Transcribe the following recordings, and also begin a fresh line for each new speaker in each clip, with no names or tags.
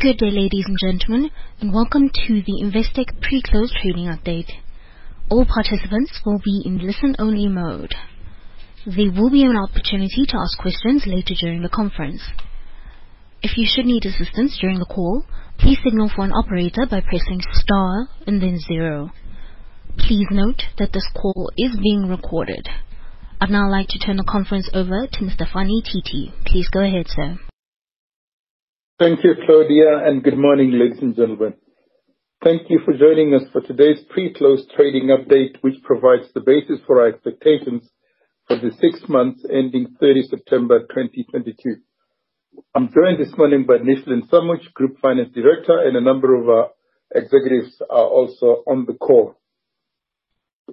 Good day, ladies and gentlemen, and welcome to the Investec pre-close trading update. All participants will be in listen-only mode. There will be an opportunity to ask questions later during the conference. If you should need assistance during the call, please signal for an operator by pressing star and then zero. Please note that this call is being recorded. I'd now like to turn the conference over to Mr. Fani Titi. Please go ahead, sir.
Thank you, Claudia, and good morning, ladies and gentlemen. Thank you for joining us for today's pre-close trading update, which provides the basis for our expectations for the six months ending 30 September 2022. I'm joined this morning by Nishlan Samujh, Group Finance Director, and a number of our executives are also on the call.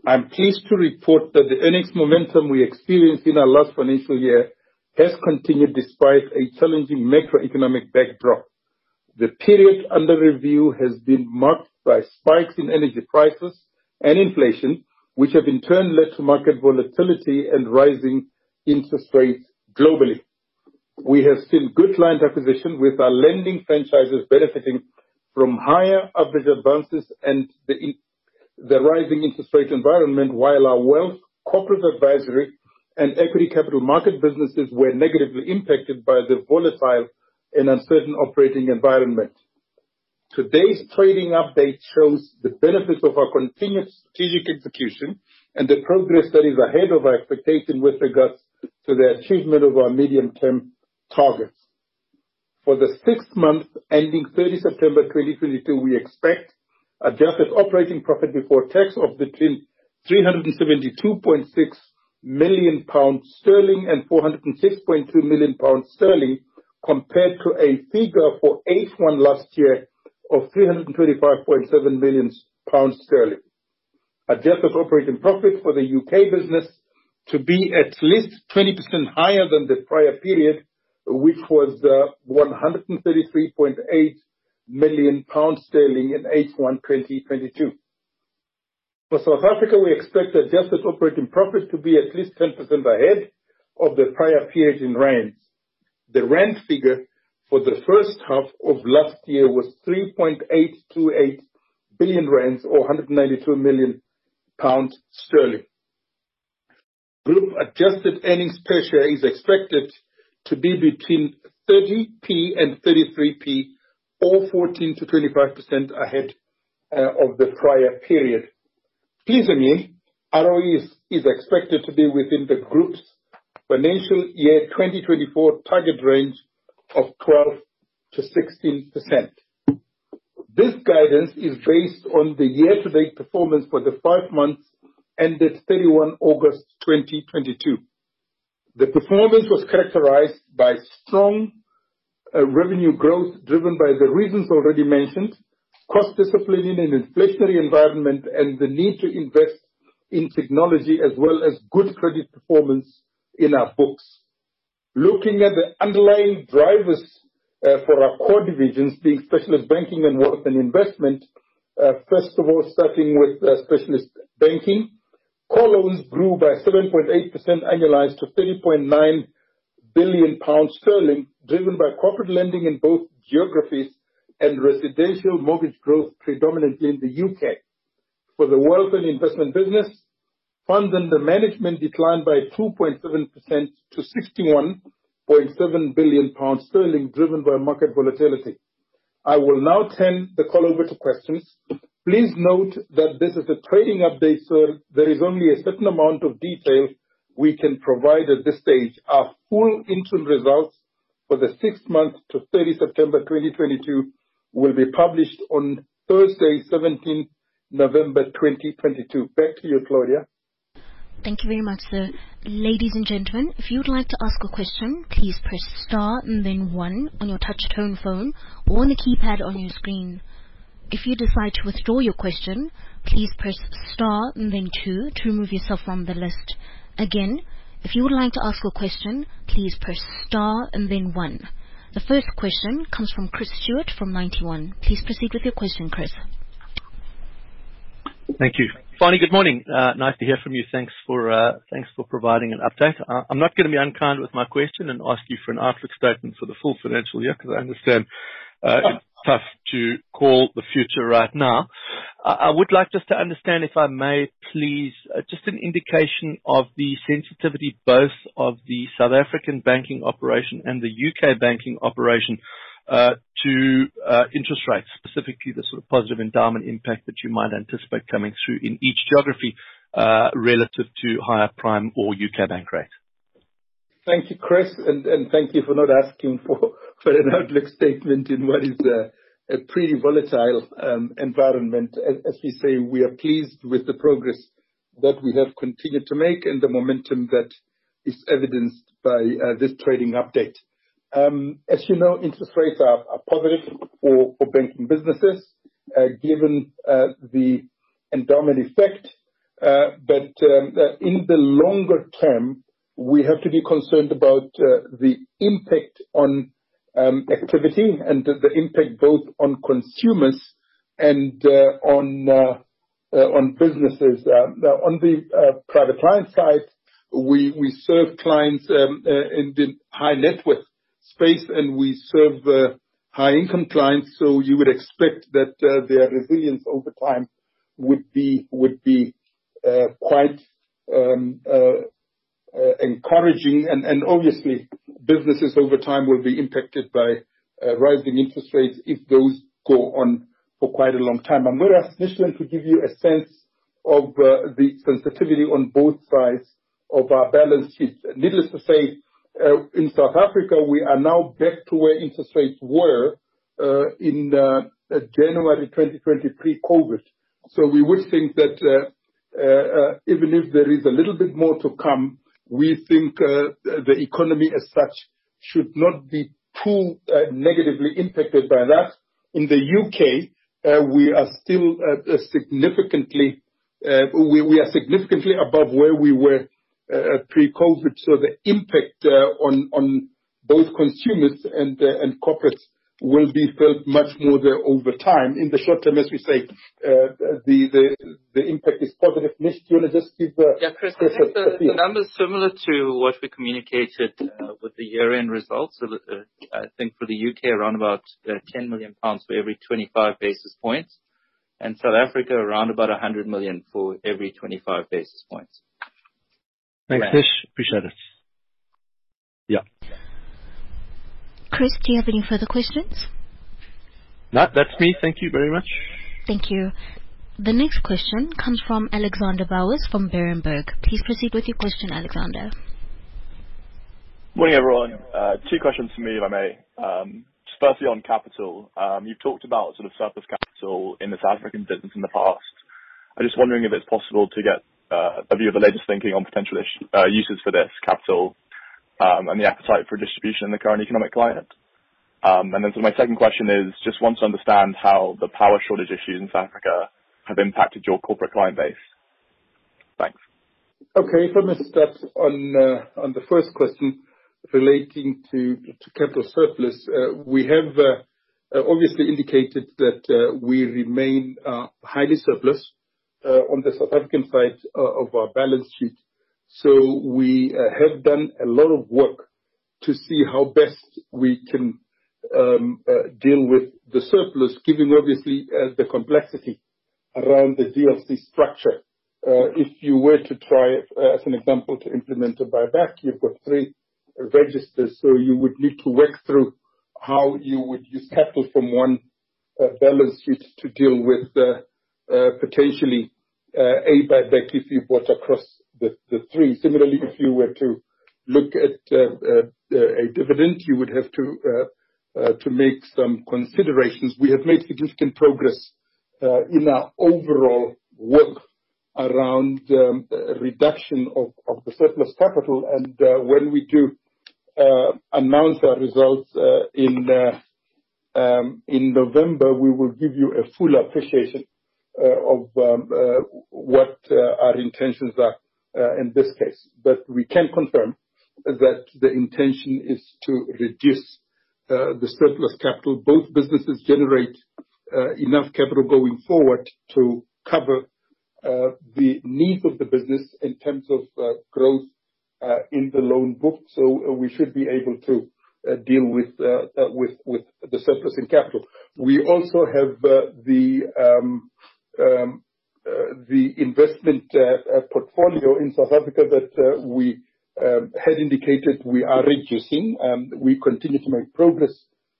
I'm pleased to report that the earnings momentum we experienced in our last financial year has continued despite a challenging macroeconomic backdrop. The period under review has been marked by spikes in energy prices and inflation, which have in turn led to market volatility and rising interest rates globally. We have seen good client acquisition with our lending franchises benefiting from higher average advances and the rising interest rate environment, while our wealth, corporate advisory, and equity capital market businesses were negatively impacted by the volatile and uncertain operating environment. Today's trading update shows the benefits of our continued strategic execution and the progress that is ahead of our expectation with regards to the achievement of our medium-term targets. For the six months ending 30 September 2022, we expect adjusted operating profit before tax of between 372.6 million pounds sterling and 406.2 million pounds, sterling compared to a figure for H1 last year of 325.7 million pounds. Adjusted operating profit for the U.K. business to be at least 20% higher than the prior period, which was uh, 133.8 million pounds sterling in H1 2022. For South Africa, we expect adjusted operating profit to be at least 10% ahead of the prior period in rands. The rand figure for the first half of last year was 3.828 billion rand or 192 million pounds. Sterling. Group adjusted earnings per share is expected to be between 30p and 33p or 14%-25% ahead uh, of the prior period. Pleasingly, ROE is expected to be within the group's financial year 2024 target range of 12%-16%. This guidance is based on the year-to-date performance for the five months ended 31 August 2022. The performance was characterized by strong uh, revenue growth driven by the reasons already mentioned, cost discipline in an inflationary environment, and the need to invest in technology as well as good credit performance in our books. Looking at the underlying drivers uh, for our core divisions being Specialist Banking and Wealth and Investment, uh, first of all, starting with uh, Specialist Banking. Core loans grew by 7.8% annualized to 30.9 billion pounds, sterling, driven by corporate lending in both geographies and residential mortgage growth predominantly in the U.K. For the Wealth and Investment business, funds under management declined by 2.7% to 61.7 billion pounds, sterling driven by market volatility. I will now turn the call over to questions. Please note that this is a trading update, so there is only a certain amount of detail we can provide at this stage. Our full interim results for the six months to 30 September 2022 will be published on Thursday, 17 November 2022. Back to you, Claudia.
Thank you very much, sir. Ladies and gentlemen, if you would like to ask a question, please press star and then one on your touch tone phone or on the keypad on your screen. If you decide to withdraw your question, please press star and then two to remove yourself from the list. Again, if you would like to ask a question, please press star and then one. The first question comes from Chris Stewart from Ninety One. Please proceed with your question, Chris.
Thank you. Fani, good morning. Uh, nice to hear from you. Thanks for uh thanks for providing an update. Uh, I'm not gonna be unkind with my question and ask you for an outlook statement for the full financial year, 'cause I understand uh, tough to call the future right now. I would like just to understand, if I may, please, uh, just an indication of the sensitivity, both of the South African banking operation and the U.K. banking operation, uh, to uh, interest rates, specifically the sort of positive endowment impact that you might anticipate coming through in each geography, relative to higher prime or U.K. bank rate.
Thank you, Chris, and thank you for not asking for an outlook statement in what is a pretty volatile um, environment. As we say, we are pleased with the progress that we have continued to make and the momentum that is evidenced by uh, this trading update. Um, as you know, interest rates are positive for banking businesses, uh, given uh, the endowment effect. But um, in the longer term, we have to be concerned about uh, the impact on um, activity and the impact both on consumers and uh, uh, on businesses. On the private client side, we serve clients um, in the high net worth space, and we serve high income clients. So you would expect that their resilience over time would be quite um, Uh, encouraging. And obviously, businesses over time will be impacted by uh, rising interest rates if those go on for quite a long time. I'm gonna ask Nishlan to give you a sense of uh, the sensitivity on both sides of our balance sheet. Needless to say, in South Africa, we are now back to where interest rates were in January 2020 pre-COVID. So we would think that even if there is a little bit more to come, we think the economy as such should not be too negatively impacted by that. In the U.K., we are still uh significantly uh we are significantly above where we were pre-COVID. So the impact uh on on both consumers and, uh, and corporates will be felt much more there over time. In the short term, as we say, uh, the the impact is positive. Nish, do you wanna just give the-
Yeah, Chris, I think the number's similar to what we communicated uh, with the year-end results. I think for the U.K., around about 10 million pounds for every 25 basis points, and South Africa around about 100 million for every 25 basis points.
Thanks, Nish. Appreciate it. Yeah.
Chris, do you have any further questions?
No, that's me. Thank you very much.
Thank you. The next question comes from Alexander Bowers from Berenberg. Please proceed with your question, Alexander.
Morning, everyone. Uh, two questions from me, if I may. Um, just firstly on capital. Um, you've talked about sort of surplus capital in the South African business in the past. I'm just wondering if it's possible to get uh, a view of the latest thinking on potential uh, uses for this capital, Um, and the appetite for distribution in the current economic climate. Um and then so my second question is, just want to understand how the power shortage issues in South Africa have impacted your corporate client base. Thanks.
Okay. Let me start on uh on the first question relating to capital surplus. Uh, we have uh, uh, obviously indicated that we remain highly surplus on the South African side of our balance sheet. So we uh, have done a lot of work to see how best we can um, uh, deal with the surplus, given obviously uh, the complexity around the DLC structure. If you were to try, as an example, to implement a buyback, you've got three registers, so you would need to work through how you would use capital from one balance sheet to deal with potentially a buyback if you bought across the three. Similarly, if you were to look at uh, uh, a dividend, you would have to uh, to make some considerations. We have made significant progress in our overall work around um, reduction of the surplus capital. And uh when we do announce our results in um, in November, we will give you a full appreciation Uh, of um, uh, what uh, our intentions are in this case. But we can confirm that the intention is to reduce the surplus capital. Both businesses generate enough capital going forward to cover the needs of the business in terms of growth in the loan book. So we should be able to deal with uh with the surplus in capital. We also have the um, Um, uh, investment uh, uh, portfolio in South Africa that we um, had indicated we are reducing. We continue to make progress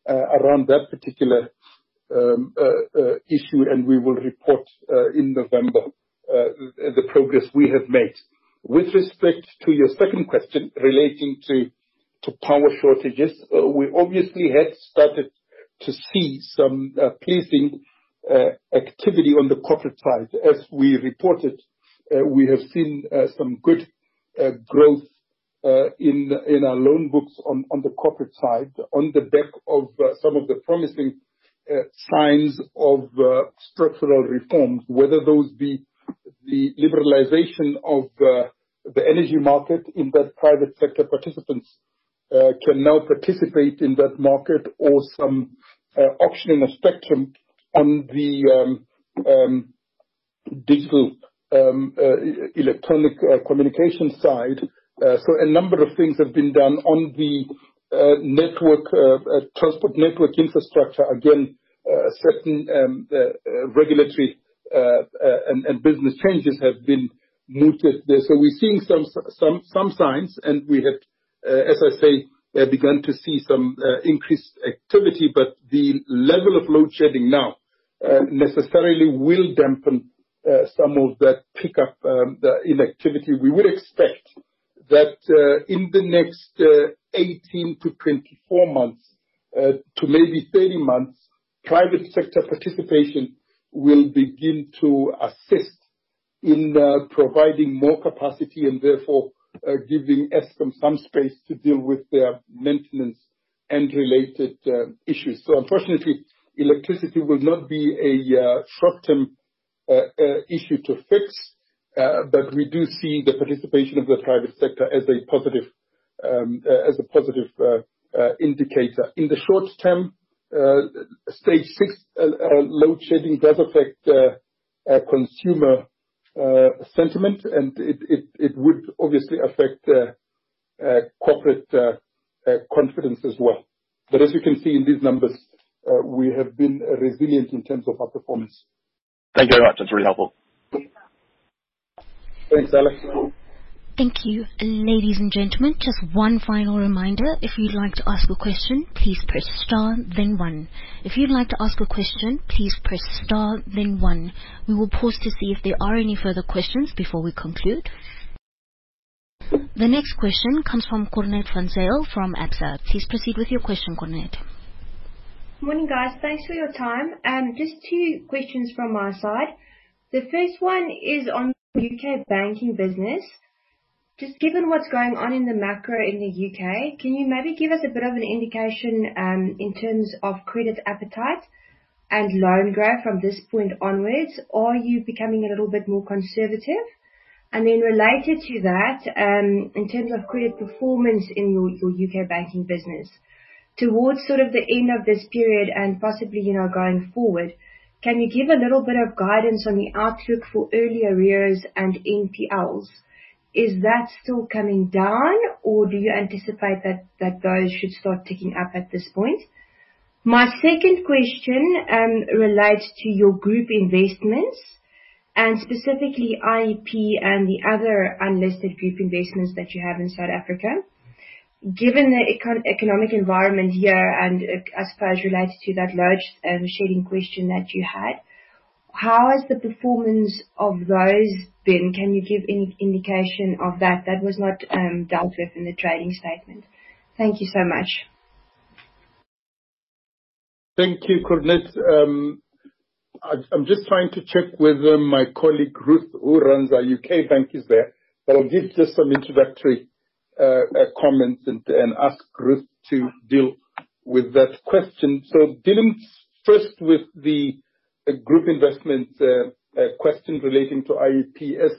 around that particular um, issue, and we will report in November the progress we have made. With respect to your second question relating to to power shortages, we obviously had started to see some pleasing Uh, activity on the corporate side. As we reported, uh, we have seen uh, some good growth in our loan books on the corporate side on the back of some of the promising signs of structural reforms, whether those be the liberalization of the energy market in that private sector participants can now participate in that market or some auctioning of spectrum on the um, um, digital um, uh, electronic uh, communication side. Uh, so a number of things have been done on the network, transport network infrastructure. Again, certain regulatory and business changes have been mooted there. So we're seeing some signs, and we have, as I say, begun to see some increased activity. But the level of load shedding now Uh, necessarily will dampen uh, some of that pickup um, in activity. We would expect that uh, in the next 18-24 months to maybe 30 months, private sector participation will begin to assist in providing more capacity and therefore giving Eskom some space to deal with their maintenance and related issues. So unfortunately, electricity will not be a uh, short-term uh, uh, issue to fix, but we do see the participation of the private sector as a positive um, as a positive indicator. In the short term, stage 6 load shedding does affect consumer sentiment, and it it would obviously affect corporate confidence as well. But as you can see in these numbers, Uh, we have been resilient in terms of our performance.
Thank you very much. That's really helpful.
Thanks, Alex.
Thank you. Ladies and gentlemen, just one final reminder. If you'd like to ask a question, please press star then one. If you'd like to ask a question, please press star then one. We will pause to see if there are any further questions before we conclude. The next question comes from Cornet van Zyl from Absa. Please proceed with your question, Cornet.
Morning, guys. Thanks for your time. Um, just two questions from my side. The first one is on U.K. banking business. Just given what's going on in the macro in the U.K., can you maybe give us a bit of an indication um, in terms of credit appetite and loan growth from this point onwards? Are you becoming a little bit more conservative? And then related to that, um, in terms of credit performance in your U.K. banking business, towards sort of the end of this period and possibly you know, going forward, can you give a little bit of guidance on the outlook for early arrears and NPLs? Is that still coming down, or do you anticipate that those should start ticking up at this point? My second question um, relates to your group investments and specifically IEP and the other unlisted group investments that you have in South Africa. Given the economic environment here, and uh, I suppose related to that load um, shedding question that you had, how has the performance of those been? Can you give any indication of that? That was not um, dealt with in the trading statement. Thank you so much.
Thank you, Cornet. Um, I'm just trying to check whether my colleague, Ruth, who runs our U.K. bank, is there. But I'll give just some introductory comments and ask Ruth to deal with that question. So dealing first with the group investment uh, uh, question relating to IEP. As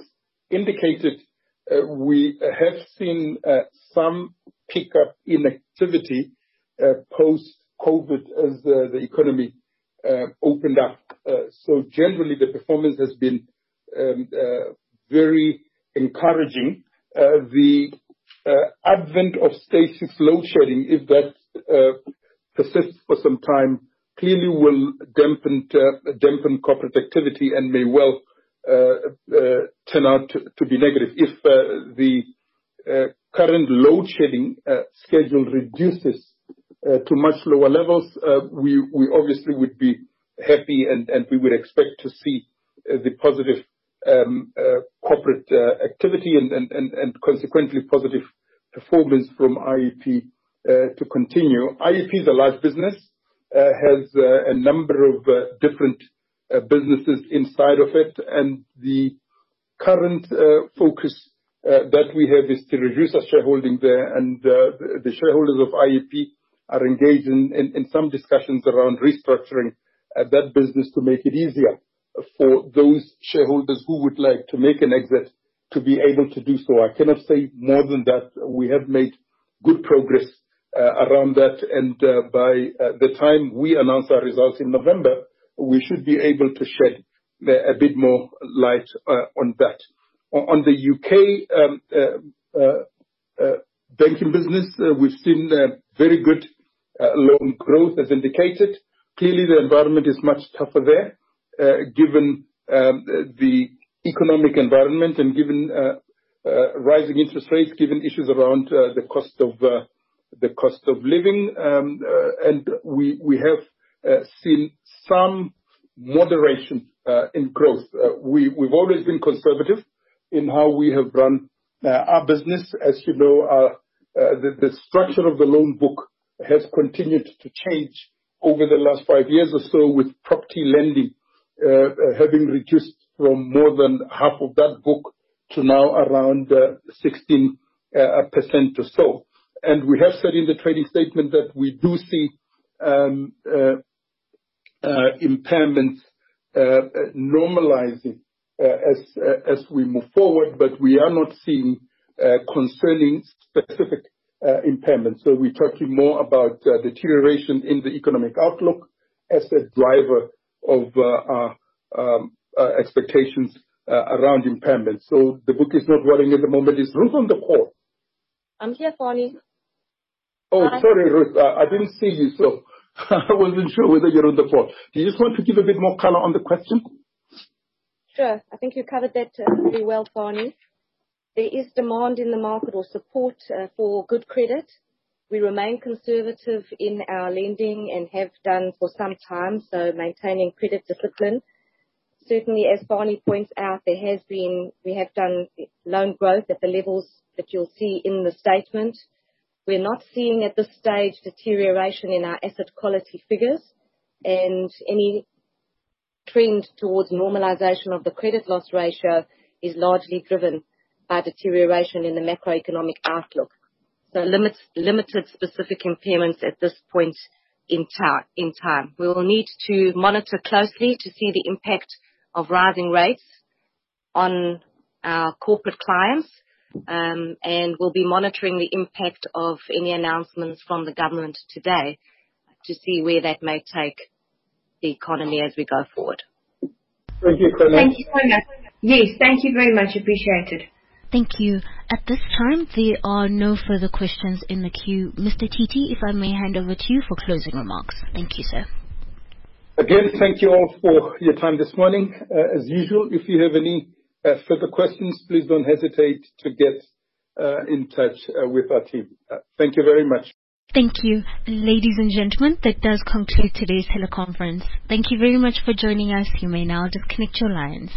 indicated, uh, we have seen some pickup in activity post-COVID as the economy opened up. So generally, the performance has been um, very encouraging. The advent of stage 6 load shedding, if that persists for some time, clearly will dampen corporate activity and may well uh uh turn out to be negative. If the uh current load shedding schedule reduces to much lower levels, uh we obviously would be happy and we would expect to see the positive Um, uh, corporate uh, activity and and, and, and consequently positive performance from IEP uh, to continue. IEP is a large business, has a number of different businesses inside of it, and the current focus that we have is to reduce our shareholding there. And uh the shareholders of IEP are engaged in, in some discussions around restructuring that business to make it easier for those shareholders who would like to make an exit to be able to do so. I cannot say more than that. We have made good progress uh, around that, and uh, by uh, the time we announce our results in November, we should be able to shed a bit more light on that. On the U.K. Um, banking business, we've seen very good loan growth as indicated. Clearly, the environment is much tougher there, given um, the economic environment and given uh, uh, rising interest rates, given issues around uh, the cost of uh the cost of living. Um, and we we have seen some moderation in growth. We've always been conservative in how we have run our business. As you know, the structure of the loan book has continued to change over the last five years or so, with property lending having reduced from more than half of that book to now around 16% or so. And we have said in the trading statement that we do see um uh uh impairments uh uh normalizing uh as uh as we move forward, but we are not seeing concerning specific impairments. So we're talking more about deterioration in the economic outlook as a driver of uh, uh, um, uh, expectations around impairment. So the book is not worrying at the moment. Is Ruth on the call?
I'm here, Fani.
Oh, sorry, Ruth. I didn't see you, so I wasn't sure whether you're on the call. Do you just want to give a bit more color on the question?
Sure. I think you covered that pretty well, Fani. There is demand in the market or support for good credit. We remain conservative in our lending and have done for some time, so maintaining credit discipline. Certainly, as Fani points out, there has been we have done loan growth at the levels that you'll see in the statement. We're not seeing at this stage deterioration in our asset quality figures, and any trend towards normalization of the credit loss ratio is largely driven by deterioration in the macroeconomic outlook. Limited specific impairments at this point in time. We will need to monitor closely to see the impact of rising rates on our corporate clients, um, and we'll be monitoring the impact of any announcements from the government today to see where that may take the economy as we go forward.
Thank you, Cornél.
Thank you so much. Yes, thank you very much. Appreciated.
Thank you. At this time, there are no further questions in the queue. Mr. Titi, if I may hand over to you for closing remarks. Thank you, sir.
Again, thank you all for your time this morning. Uh, as usual, if you have any uh, further questions, please don't hesitate to get uh, in touch with our team. Thank you very much.
Thank you. Ladies and gentlemen, that does conclude today's teleconference. Thank you very much for joining us. You may now disconnect your lines.